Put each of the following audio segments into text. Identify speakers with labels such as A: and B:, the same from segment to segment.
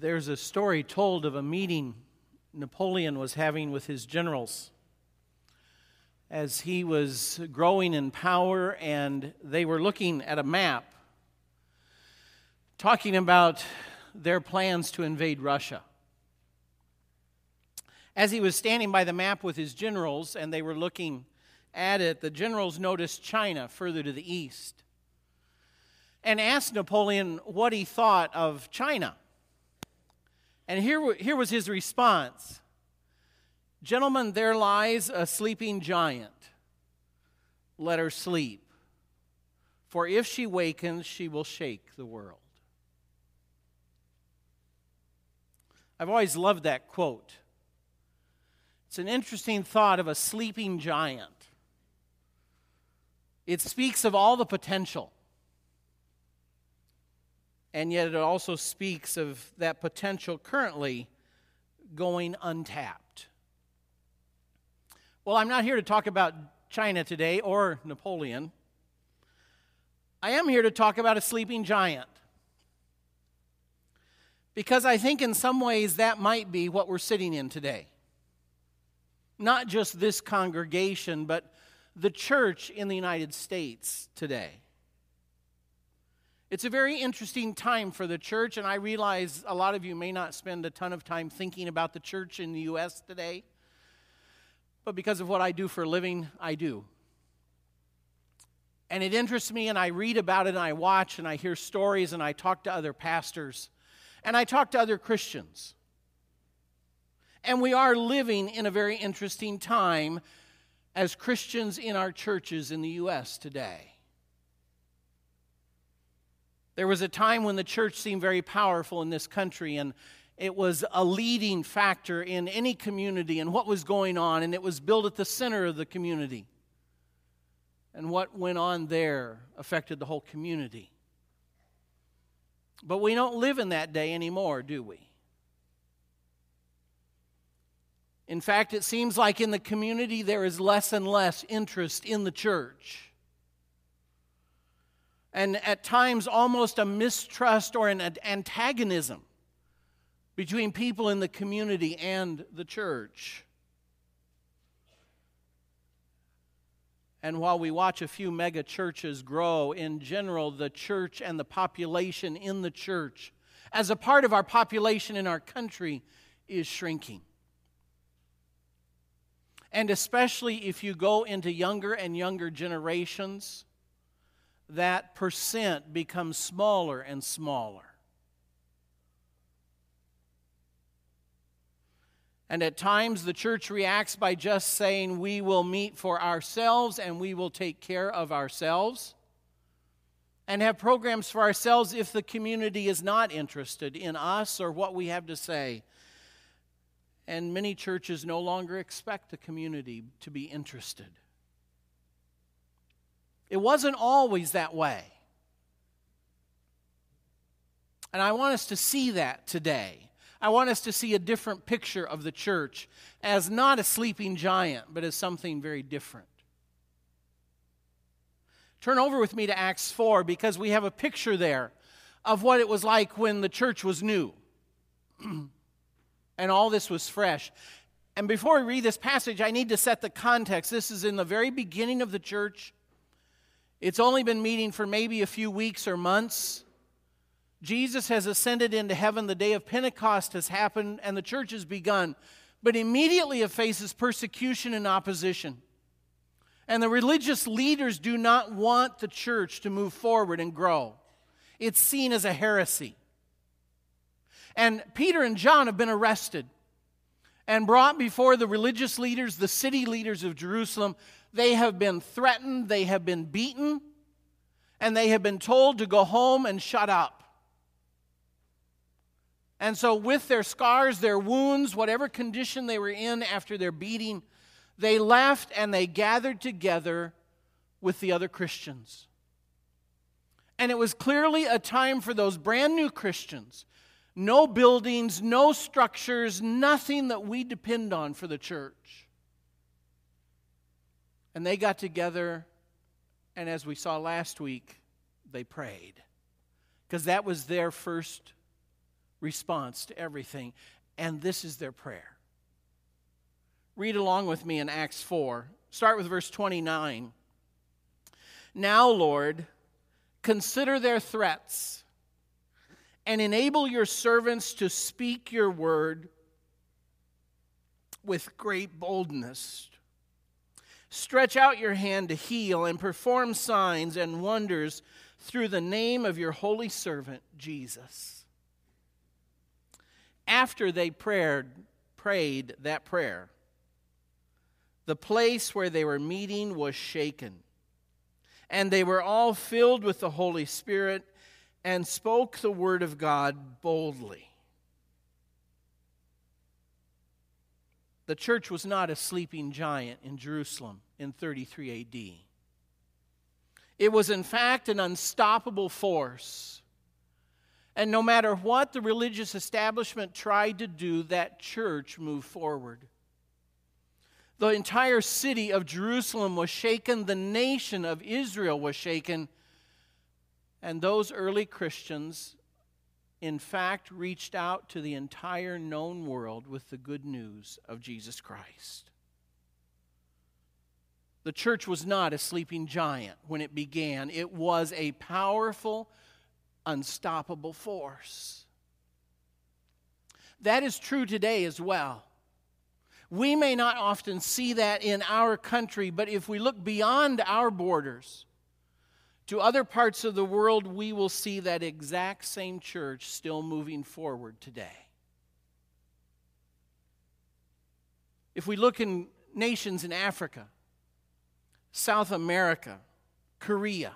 A: There's a story told of a meeting Napoleon was having with his generals as he was growing in power, and they were looking at a map talking about their plans to invade Russia. As he was standing by the map with his generals and they were looking at it, the generals noticed China further to the east and asked Napoleon what he thought of China. And here, here was his response Gentlemen, there lies a sleeping giant. Let her sleep. For if she wakens, she will shake the world. I've always loved that quote. It's an interesting thought of a sleeping giant. It speaks of all the potential. And yet, it also speaks of that potential currently going untapped. Well, I'm not here to talk about China today or Napoleon. I am here to talk about a sleeping giant. Because I think in some ways that might be what we're sitting in today. Not just this congregation, but the church in the United States today. It's a very interesting time for the church, and I realize a lot of you may not spend a ton of time thinking about the church in the U.S. today but because of what I do for a living, I do. And it interests me, and I read about it, and I watch, and I hear stories, and I talk to other pastors, and I talk to other Christians. And we are living in a very interesting time as Christians in our churches in the U.S. today. There was a time when the church seemed very powerful in this country, and it was a leading factor in any community and what was going on, and it was built at the center of the community. And what went on there affected the whole community. But we don't live in that day anymore, do we? In fact, it seems like in the community there is less and less interest in the church. And at times, almost a mistrust or an antagonism between people in the community and the church. And while we watch a few mega churches grow, in general, the church and the population in the church, as a part of our population in our country, is shrinking. And especially if you go into younger and younger generations, that percent becomes smaller and smaller. And at times, the church reacts by just saying, We will meet for ourselves and we will take care of ourselves. And have programs for ourselves if the community is not interested in us or what we have to say. And many churches no longer expect the community to be interested. It wasn't always that way. And I want us to see that today. I want us to see a different picture of the church as not a sleeping giant, but as something very different. Turn over with me to Acts 4 because we have a picture there of what it was like when the church was new and all this was fresh. And before we read this passage, I need to set the context. This is in the very beginning of the church. It's only been meeting for maybe a few weeks or months. Jesus has ascended into heaven, the day of Pentecost has happened, and the church has begun. But immediately it faces persecution and opposition. And the religious leaders do not want the church to move forward and grow. It's seen as a heresy. And Peter and John have been arrested and brought before the religious leaders, the city leaders of Jerusalem. They have been threatened, they have been beaten, and they have been told to go home and shut up. And so, with their scars, their wounds, whatever condition they were in after their beating, they left and they gathered together with the other Christians. And it was clearly a time for those brand new Christians. No buildings, no structures, nothing that we depend on for the church. And they got together, and as we saw last week, they prayed. Because that was their first response to everything. And this is their prayer. Read along with me in Acts 4. Start with verse 29. Now, Lord, consider their threats and enable your servants to speak your word with great boldness. Stretch out your hand to heal and perform signs and wonders through the name of your holy servant, Jesus. After they prayed, prayed that prayer, the place where they were meeting was shaken, and they were all filled with the Holy Spirit and spoke the word of God boldly. The church was not a sleeping giant in Jerusalem in 33 AD. It was, in fact, an unstoppable force. And no matter what the religious establishment tried to do, that church moved forward. The entire city of Jerusalem was shaken, the nation of Israel was shaken, and those early Christians, in fact, reached out to the entire known world with the good news of Jesus Christ. The church was not a sleeping giant when it began, it was a powerful, unstoppable force. That is true today as well. We may not often see that in our country, but if we look beyond our borders to other parts of the world, we will see that exact same church still moving forward today. If we look in nations in Africa, South America, Korea.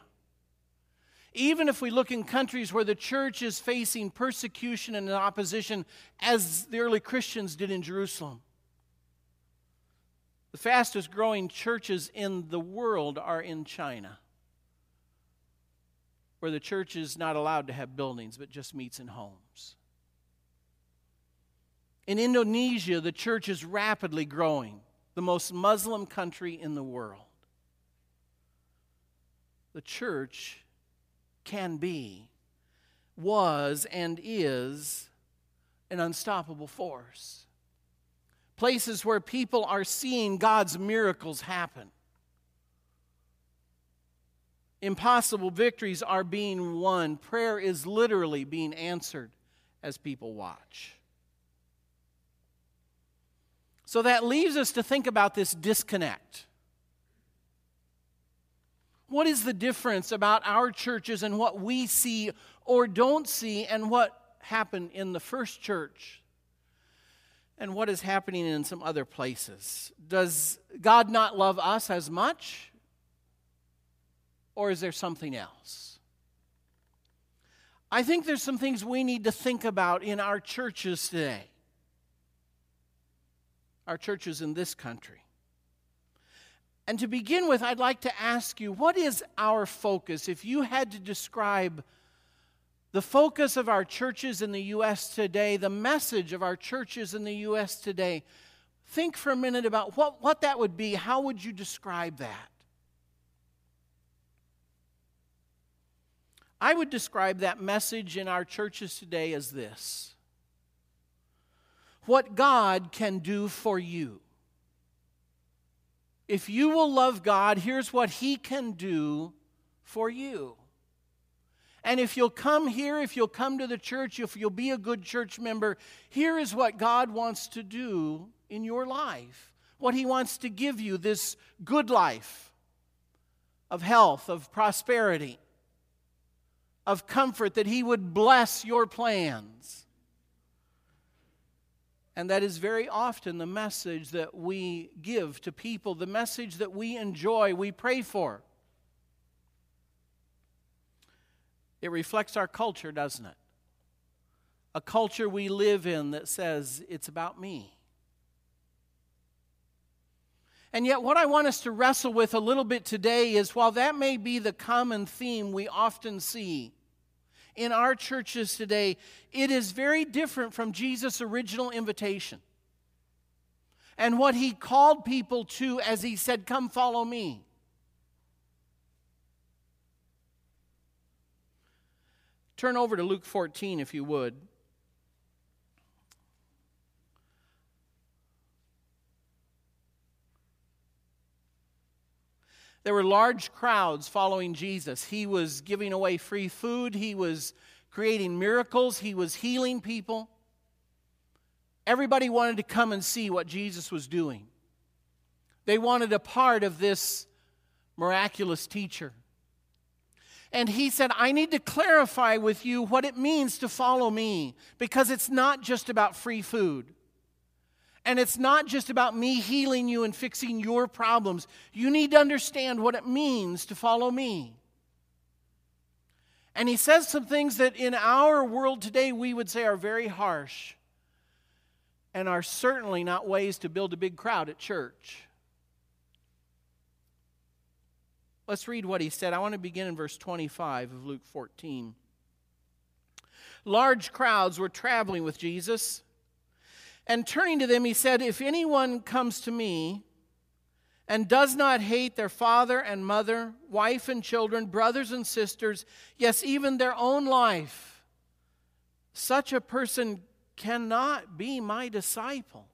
A: Even if we look in countries where the church is facing persecution and opposition, as the early Christians did in Jerusalem, the fastest growing churches in the world are in China, where the church is not allowed to have buildings but just meets in homes. In Indonesia, the church is rapidly growing, the most Muslim country in the world the church can be, was, and is an unstoppable force. Places where people are seeing God's miracles happen. Impossible victories are being won. Prayer is literally being answered as people watch. So that leaves us to think about this disconnect. What is the difference about our churches and what we see or don't see and what happened in the first church and what is happening in some other places? Does God not love us as much? Or is there something else? I think there's some things we need to think about in our churches today, our churches in this country. And to begin with, I'd like to ask you what is our focus? If you had to describe the focus of our churches in the U.S. today, the message of our churches in the U.S. today, think for a minute about what, what that would be. How would you describe that? I would describe that message in our churches today as this What God can do for you. If you will love God, here's what He can do for you. And if you'll come here, if you'll come to the church, if you'll be a good church member, here is what God wants to do in your life. What He wants to give you this good life of health, of prosperity, of comfort, that He would bless your plans. And that is very often the message that we give to people, the message that we enjoy, we pray for. It reflects our culture, doesn't it? A culture we live in that says it's about me. And yet, what I want us to wrestle with a little bit today is while that may be the common theme we often see, in our churches today, it is very different from Jesus' original invitation and what he called people to as he said, Come follow me. Turn over to Luke 14, if you would. There were large crowds following Jesus. He was giving away free food, he was creating miracles, he was healing people. Everybody wanted to come and see what Jesus was doing. They wanted a part of this miraculous teacher. And he said, I need to clarify with you what it means to follow me because it's not just about free food. And it's not just about me healing you and fixing your problems. You need to understand what it means to follow me. And he says some things that in our world today we would say are very harsh and are certainly not ways to build a big crowd at church. Let's read what he said. I want to begin in verse 25 of Luke 14. Large crowds were traveling with Jesus, and turning to them, he said, If anyone comes to me and does not hate their father and mother, wife and children, brothers and sisters, yes, even their own life, such a person cannot be my disciple.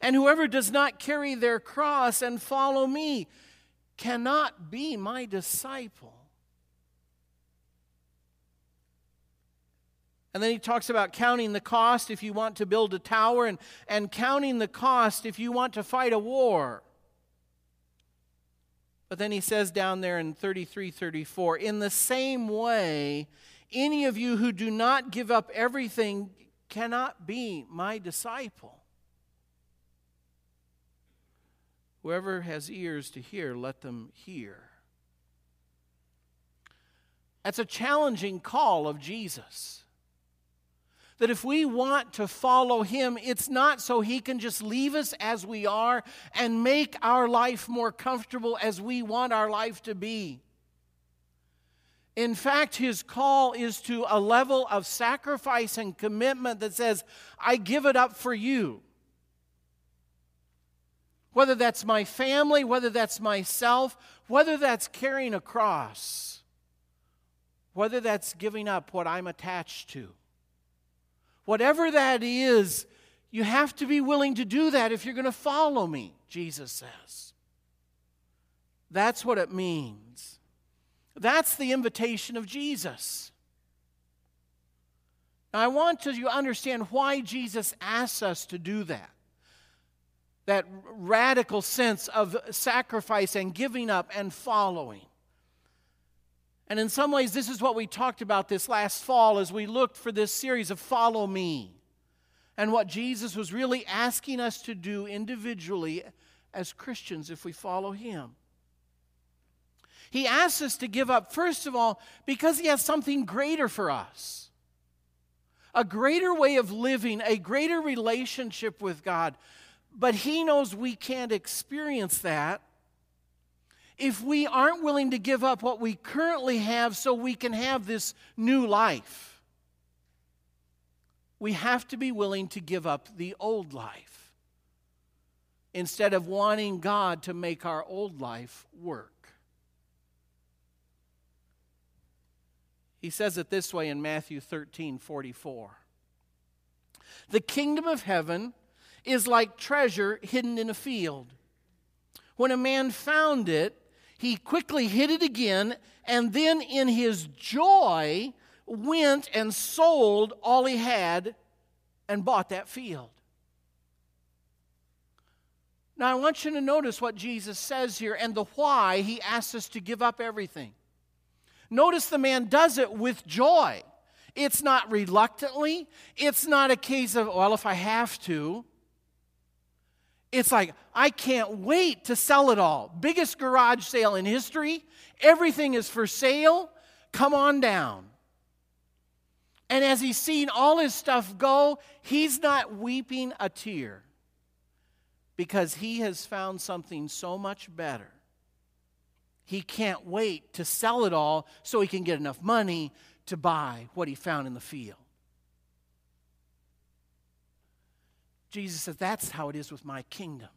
A: And whoever does not carry their cross and follow me cannot be my disciple. And then he talks about counting the cost if you want to build a tower and, and counting the cost if you want to fight a war. But then he says down there in 33 34, in the same way, any of you who do not give up everything cannot be my disciple. Whoever has ears to hear, let them hear. That's a challenging call of Jesus. That if we want to follow him, it's not so he can just leave us as we are and make our life more comfortable as we want our life to be. In fact, his call is to a level of sacrifice and commitment that says, I give it up for you whether that's my family, whether that's myself, whether that's carrying a cross, whether that's giving up what I'm attached to. Whatever that is, you have to be willing to do that if you're going to follow me, Jesus says. That's what it means. That's the invitation of Jesus. Now, I want you to understand why Jesus asks us to do that that radical sense of sacrifice and giving up and following. And in some ways, this is what we talked about this last fall as we looked for this series of Follow Me and what Jesus was really asking us to do individually as Christians if we follow Him. He asks us to give up, first of all, because He has something greater for us a greater way of living, a greater relationship with God but He knows we can't experience that if we aren't willing to give up what we currently have so we can have this new life. We have to be willing to give up the old life instead of wanting God to make our old life work. He says it this way in Matthew 13 44. The kingdom of heaven is like treasure hidden in a field. When a man found it, he quickly hid it again, and then in his joy went and sold all he had and bought that field. Now, I want you to notice what Jesus says here and the why he asks us to give up everything. Notice the man does it with joy. It's not reluctantly, it's not a case of, well, if I have to. It's like, I can't wait to sell it all. Biggest garage sale in history. Everything is for sale. Come on down. And as he's seen all his stuff go, he's not weeping a tear because he has found something so much better. He can't wait to sell it all so he can get enough money to buy what he found in the field. Jesus says, That's how it is with my kingdom.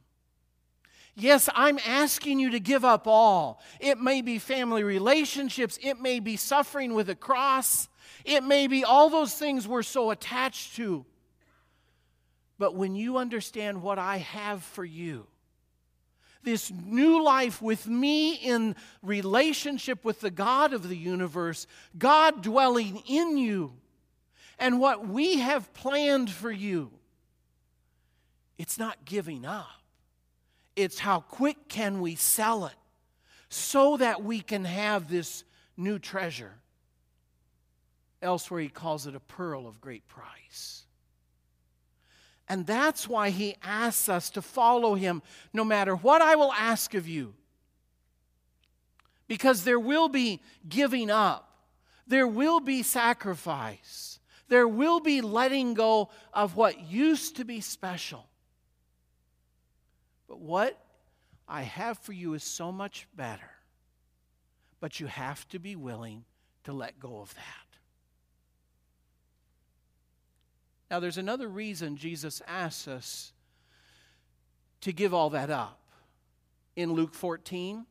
A: Yes, I'm asking you to give up all. It may be family relationships, it may be suffering with a cross, it may be all those things we're so attached to. But when you understand what I have for you, this new life with me in relationship with the God of the universe, God dwelling in you, and what we have planned for you. It's not giving up. It's how quick can we sell it so that we can have this new treasure. Elsewhere, he calls it a pearl of great price. And that's why he asks us to follow him no matter what I will ask of you. Because there will be giving up, there will be sacrifice, there will be letting go of what used to be special. But what I have for you is so much better. But you have to be willing to let go of that. Now, there's another reason Jesus asks us to give all that up in Luke 14.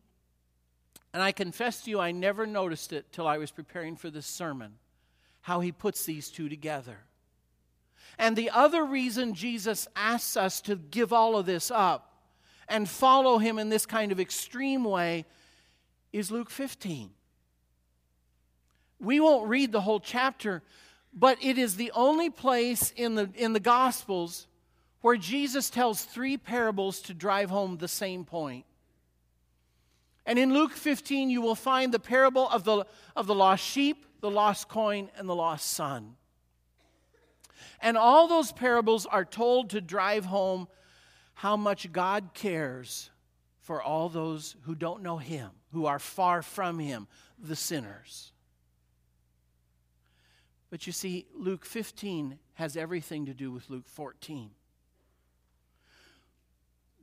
A: And I confess to you, I never noticed it till I was preparing for this sermon, how he puts these two together. And the other reason Jesus asks us to give all of this up and follow him in this kind of extreme way is Luke 15. We won't read the whole chapter, but it is the only place in the, in the Gospels where Jesus tells three parables to drive home the same point. And in Luke 15, you will find the parable of the, of the lost sheep, the lost coin, and the lost son. And all those parables are told to drive home how much God cares for all those who don't know Him, who are far from Him, the sinners. But you see, Luke 15 has everything to do with Luke 14.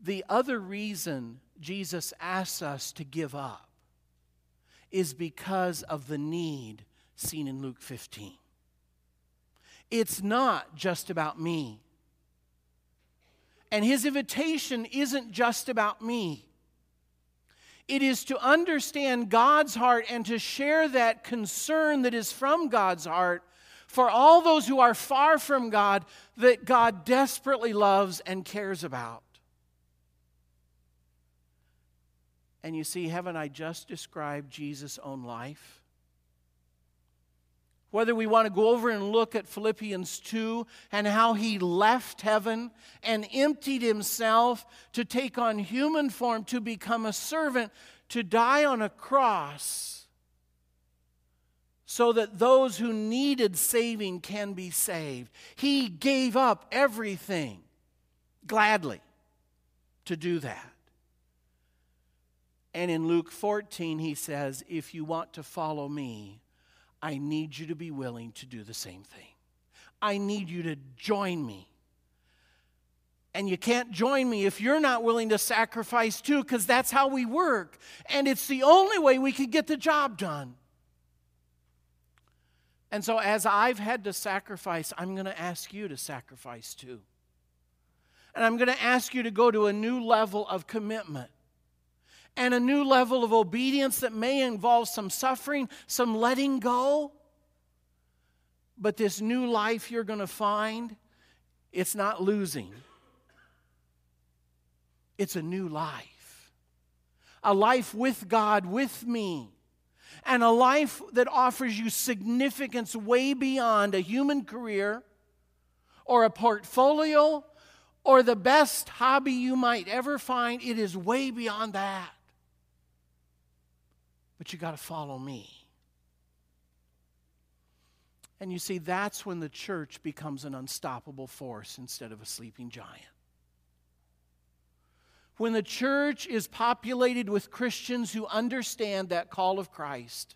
A: The other reason Jesus asks us to give up is because of the need seen in Luke 15. It's not just about me. And his invitation isn't just about me. It is to understand God's heart and to share that concern that is from God's heart for all those who are far from God that God desperately loves and cares about. And you see, haven't I just described Jesus' own life? Whether we want to go over and look at Philippians 2 and how he left heaven and emptied himself to take on human form, to become a servant, to die on a cross so that those who needed saving can be saved. He gave up everything gladly to do that. And in Luke 14, he says, If you want to follow me, I need you to be willing to do the same thing. I need you to join me. And you can't join me if you're not willing to sacrifice too, because that's how we work. And it's the only way we can get the job done. And so, as I've had to sacrifice, I'm going to ask you to sacrifice too. And I'm going to ask you to go to a new level of commitment and a new level of obedience that may involve some suffering, some letting go. But this new life you're going to find, it's not losing, it's a new life. A life with God, with me and a life that offers you significance way beyond a human career or a portfolio or the best hobby you might ever find. It is way beyond that. But you got to follow me. And you see, that's when the church becomes an unstoppable force instead of a sleeping giant when the church is populated with Christians who understand that call of Christ.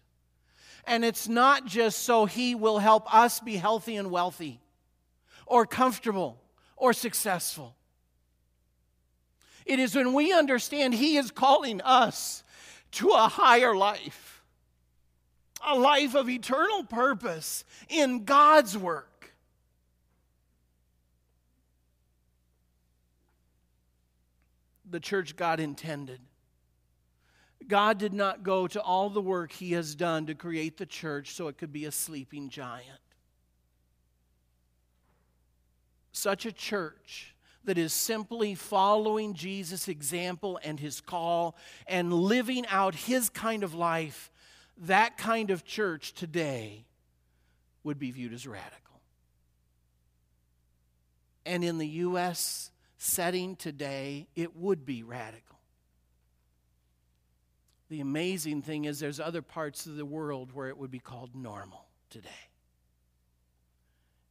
A: And it's not just so he will help us be healthy and wealthy, or comfortable, or successful. It is when we understand he is calling us to a higher life, a life of eternal purpose in God's work the church God intended. God did not go to all the work he has done to create the church so it could be a sleeping giant. Such a church that is simply following Jesus' example and his call and living out his kind of life, that kind of church today would be viewed as radical. And in the U.S. setting today, it would be radical. The amazing thing is, there's other parts of the world where it would be called normal today.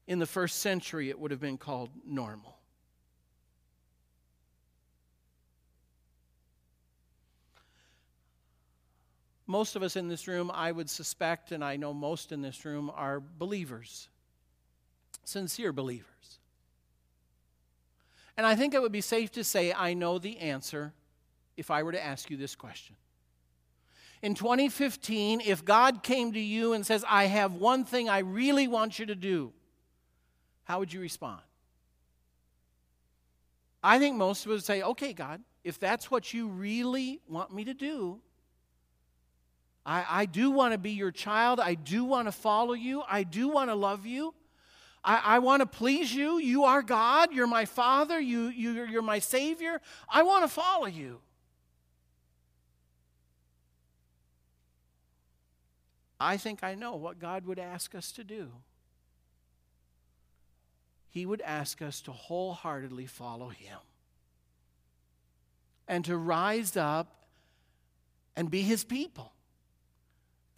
A: In the first century, it would have been called normal. Most of us in this room, I would suspect, and I know most in this room, are believers, sincere believers. And I think it would be safe to say I know the answer if I were to ask you this question. In 2015, if God came to you and says, I have one thing I really want you to do, how would you respond? I think most of us would say, okay, God, if that's what you really want me to do, I, I do want to be your child. I do want to follow you. I do want to love you. I, I want to please you. You are God. You're my Father. You, you, you're my Savior. I want to follow you. I think I know what God would ask us to do. He would ask us to wholeheartedly follow Him and to rise up and be His people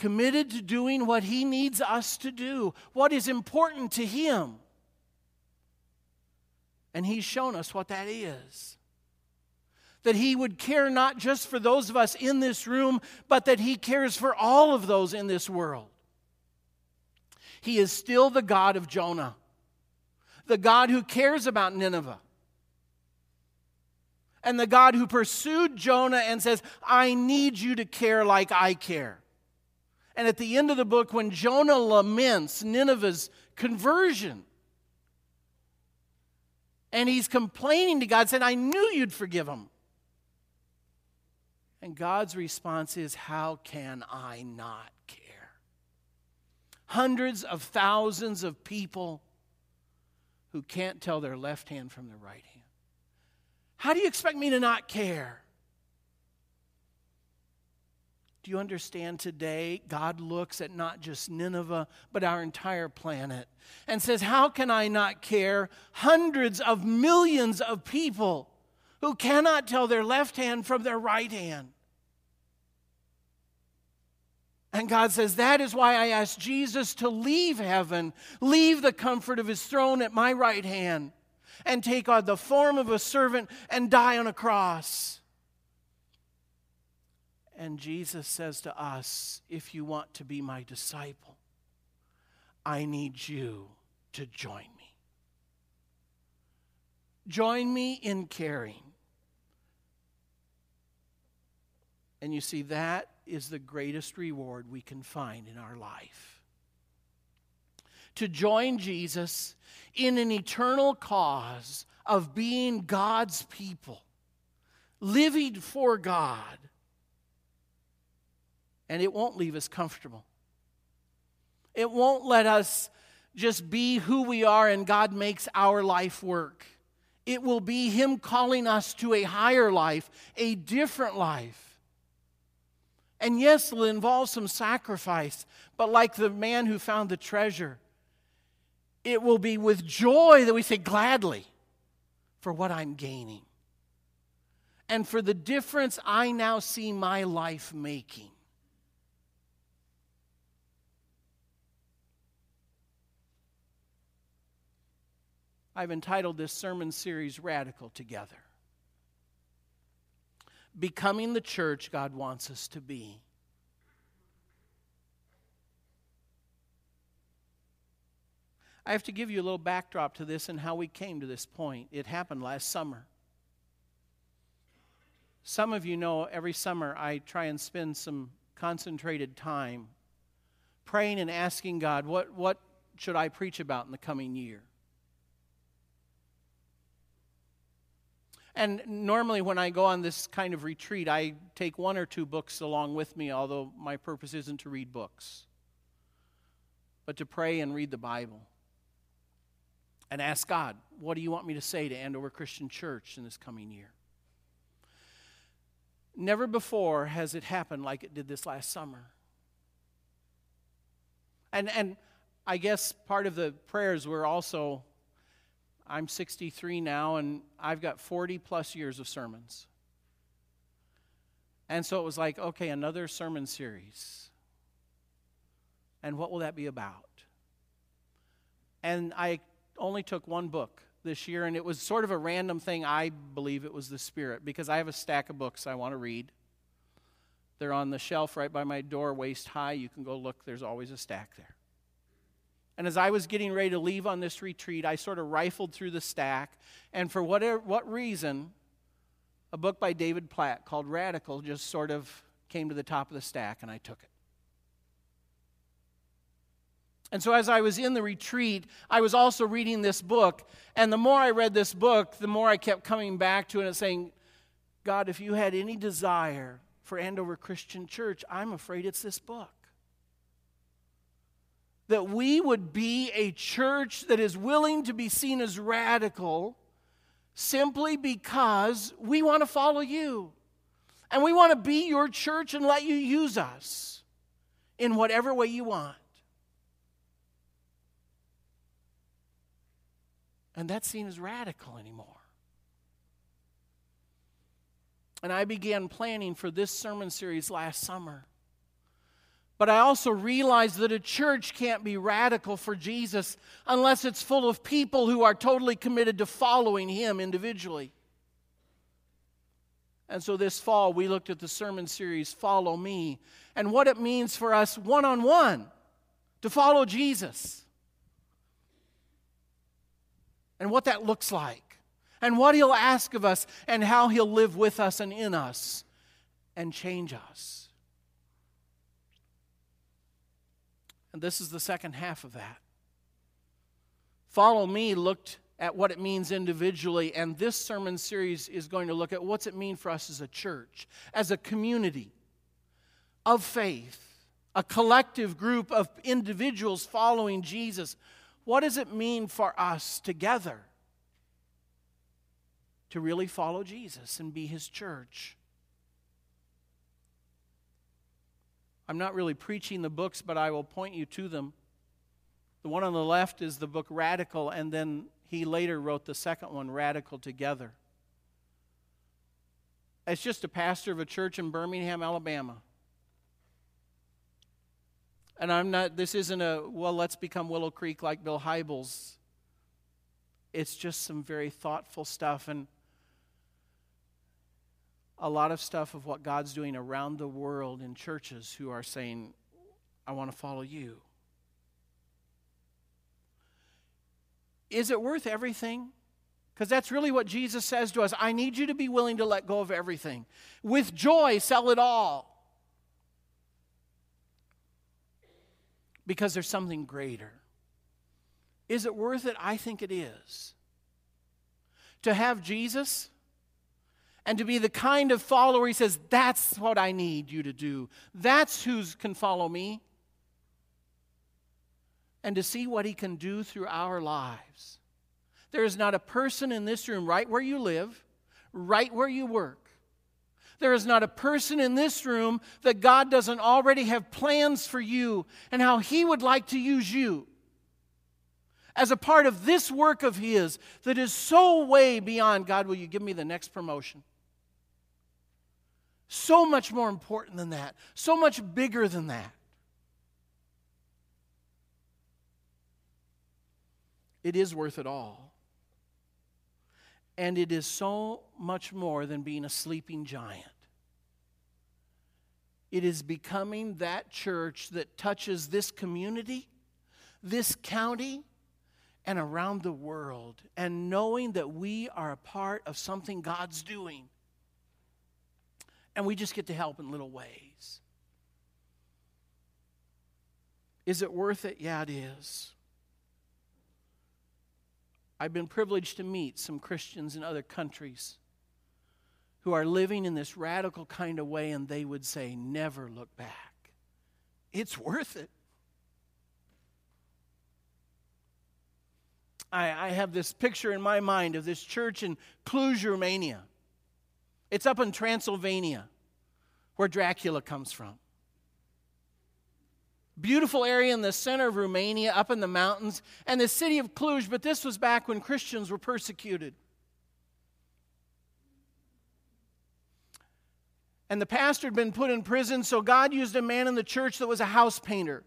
A: committed to doing what He needs us to do, what is important to Him. And He's shown us what that is. That He would care not just for those of us in this room, but that He cares for all of those in this world. He is still the God of Jonah, the God who cares about Nineveh and the God who pursued Jonah and says, I need you to care like I care. And at the end of the book, when Jonah laments Nineveh's conversion, and he's complaining to God, saying, I knew you'd forgive him. And God's response is, How can I not care? Hundreds of thousands of people who can't tell their left hand from their right hand. How do you expect me to not care? Do you understand today? God looks at not just Nineveh, but our entire planet and says, How can I not care? Hundreds of millions of people who cannot tell their left hand from their right hand. And God says, That is why I asked Jesus to leave heaven, leave the comfort of his throne at my right hand, and take on the form of a servant and die on a cross. And Jesus says to us, If you want to be my disciple, I need you to join me. Join me in caring. And you see, that is the greatest reward we can find in our life. To join Jesus in an eternal cause of being God's people, living for God and it won't leave us comfortable. It won't let us just be who we are and God makes our life work. It will be Him calling us to a higher life, a different life. And yes, it'll involve some sacrifice, but like the man who found the treasure, it will be with joy that we say, gladly, for what I'm gaining and for the difference I now see my life making. I've entitled this sermon series Radical Together. Becoming the church God wants us to be. I have to give you a little backdrop to this and how we came to this point. It happened last summer. Some of you know every summer I try and spend some concentrated time praying and asking God, what, what should I preach about in the coming year? And normally, when I go on this kind of retreat, I take one or two books along with me, although my purpose isn't to read books, but to pray and read the Bible. and ask God, what do you want me to say to Andover Christian Church in this coming year? Never before has it happened like it did this last summer. And, and I guess part of the prayers were also I'm 63 now, and I've got 40 plus years of sermons. And so it was like, okay, another sermon series. And what will that be about? And I only took one book this year, and it was sort of a random thing. I believe it was the Spirit, because I have a stack of books I want to read. They're on the shelf right by my door, waist high. You can go look, there's always a stack there. And as I was getting ready to leave on this retreat, I sort of rifled through the stack, and for whatever, what reason, a book by David Platt called Radical just sort of came to the top of the stack, and I took it. And so, as I was in the retreat, I was also reading this book. And the more I read this book, the more I kept coming back to it and saying, God, if you had any desire for Andover Christian Church, I'm afraid it's this book that we would be a church that is willing to be seen as radical simply because we want to follow you. And we want to be your church and let you use us in whatever way you want. And that's seen as radical anymore. And I began planning for this sermon series last summer. But I also realize that a church can't be radical for Jesus unless it's full of people who are totally committed to following Him individually. And so this fall, we looked at the sermon series, Follow Me, and what it means for us one on one to follow Jesus. And what that looks like, and what He'll ask of us, and how He'll live with us and in us and change us. And this is the second half of that. Follow Me looked at what it means individually, and this sermon series is going to look at what's it mean for us as a church, as a community of faith, a collective group of individuals following Jesus. What does it mean for us together to really follow Jesus and be his church? I'm not really preaching the books, but I will point you to them. The one on the left is the book Radical, and then he later wrote the second one, Radical Together. As just a pastor of a church in Birmingham, Alabama. And I'm not, this isn't a, well, let's become Willow Creek like Bill Hybels. It's just some very thoughtful stuff. And a lot of stuff of what God's doing around the world in churches who are saying, I want to follow you. Is it worth everything? Because that's really what Jesus says to us. I need you to be willing to let go of everything. With joy, sell it all. Because there's something greater. Is it worth it? I think it is. To have Jesus and to be the kind of follower he says, That's what I need you to do. That's who can follow me. And to see what he can do through our lives. There is not a person in this room, right where you live, right where you work. There is not a person in this room that God doesn't already have plans for you and how he would like to use you as a part of this work of His that is so way beyond God, will you give me the next promotion? So much more important than that, so much bigger than that. It is worth it all. And it is so much more than being a sleeping giant. It is becoming that church that touches this community, this county, and around the world, and knowing that we are a part of something God's doing and we just get to help in little ways. Is it worth it? Yeah, it is. I've been privileged to meet some Christians in other countries who are living in this radical kind of way, and they would say, never look back. It's worth it. I, I have this picture in my mind of this church in Cluj, Romania. It's up in Transylvania, where Dracula comes from. Beautiful area in the center of Romania, up in the mountains, and the city of Cluj, but this was back when Christians were persecuted. And the pastor had been put in prison, so God used a man in the church that was a house painter.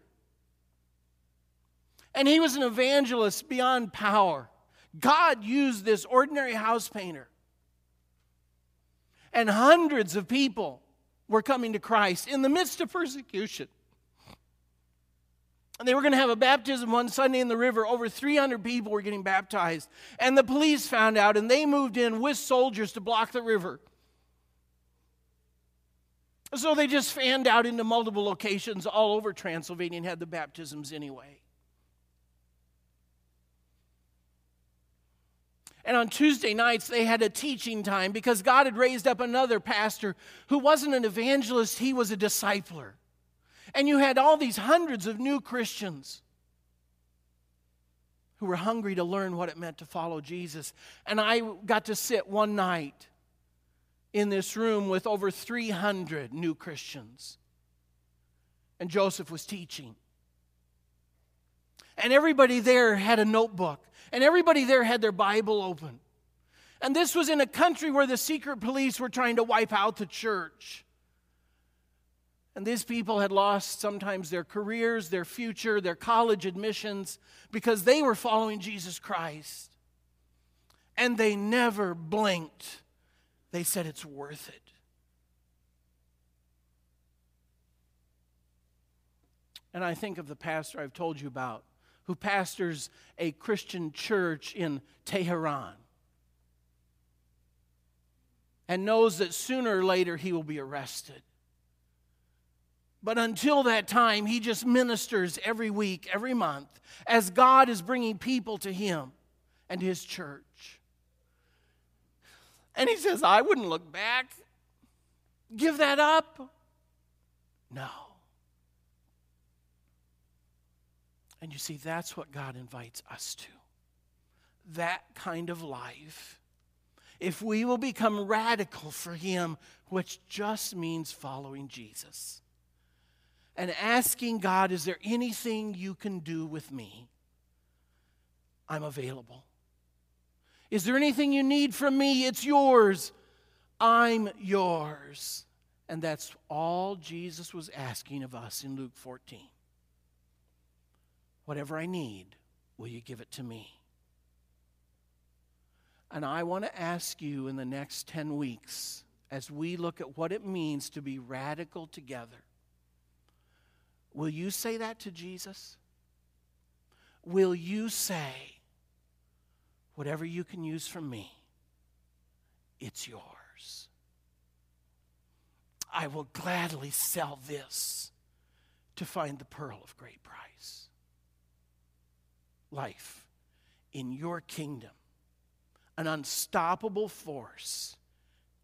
A: And he was an evangelist beyond power. God used this ordinary house painter. And hundreds of people were coming to Christ in the midst of persecution. And they were going to have a baptism one Sunday in the river. Over 300 people were getting baptized. And the police found out and they moved in with soldiers to block the river. So they just fanned out into multiple locations all over Transylvania and had the baptisms anyway. And on Tuesday nights, they had a teaching time because God had raised up another pastor who wasn't an evangelist, he was a discipler. And you had all these hundreds of new Christians who were hungry to learn what it meant to follow Jesus. And I got to sit one night in this room with over 300 new Christians. And Joseph was teaching. And everybody there had a notebook and everybody there had their Bible open. And this was in a country where the secret police were trying to wipe out the church. And these people had lost sometimes their careers, their future, their college admissions because they were following Jesus Christ. And they never blinked. They said it's worth it. And I think of the pastor I've told you about who pastors a Christian church in Tehran and knows that sooner or later he will be arrested. But until that time, he just ministers every week, every month, as God is bringing people to him and his church. And he says, I wouldn't look back. Give that up? No. And you see, that's what God invites us to that kind of life. If we will become radical for Him, which just means following Jesus, and asking God, is there anything you can do with me? I'm available. Is there anything you need from me? It's yours. I'm yours. And that's all Jesus was asking of us in Luke 14. Whatever I need, will you give it to me? And I want to ask you in the next 10 weeks, as we look at what it means to be radical together, will you say that to Jesus? Will you say, whatever you can use from me, it's yours? I will gladly sell this to find the pearl of great price life in your kingdom, an unstoppable force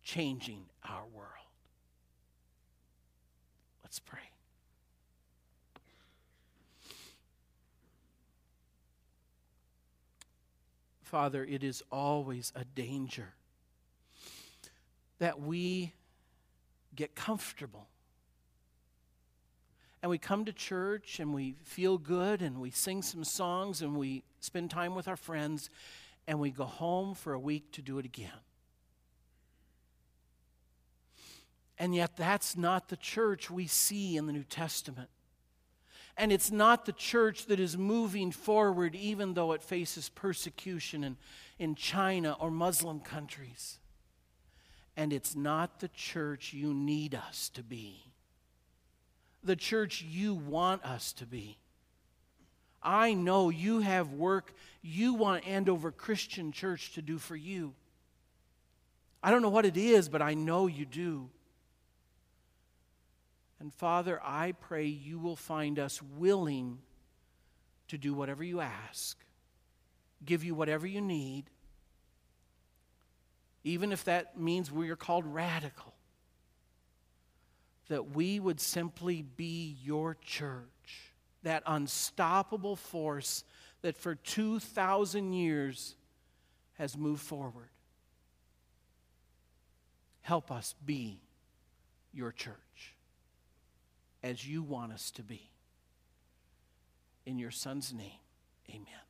A: changing our world. Let's pray. Father, it is always a danger that we get comfortable and we come to church and we feel good and we sing some songs and we spend time with our friends and we go home for a week to do it again. And yet, that's not the church we see in the New Testament. And it's not the church that is moving forward, even though it faces persecution in, in China or Muslim countries. And it's not the church you need us to be the church you want us to be. I know you have work you want Andover Christian Church to do for you. I don't know what it is, but I know you do. And Father, I pray you will find us willing to do whatever you ask, give you whatever you need, even if that means we are called radical that we would simply be your church that unstoppable force that for 2,000 years has moved forward. Help us be your church as you want us to be. In your Son's name, amen.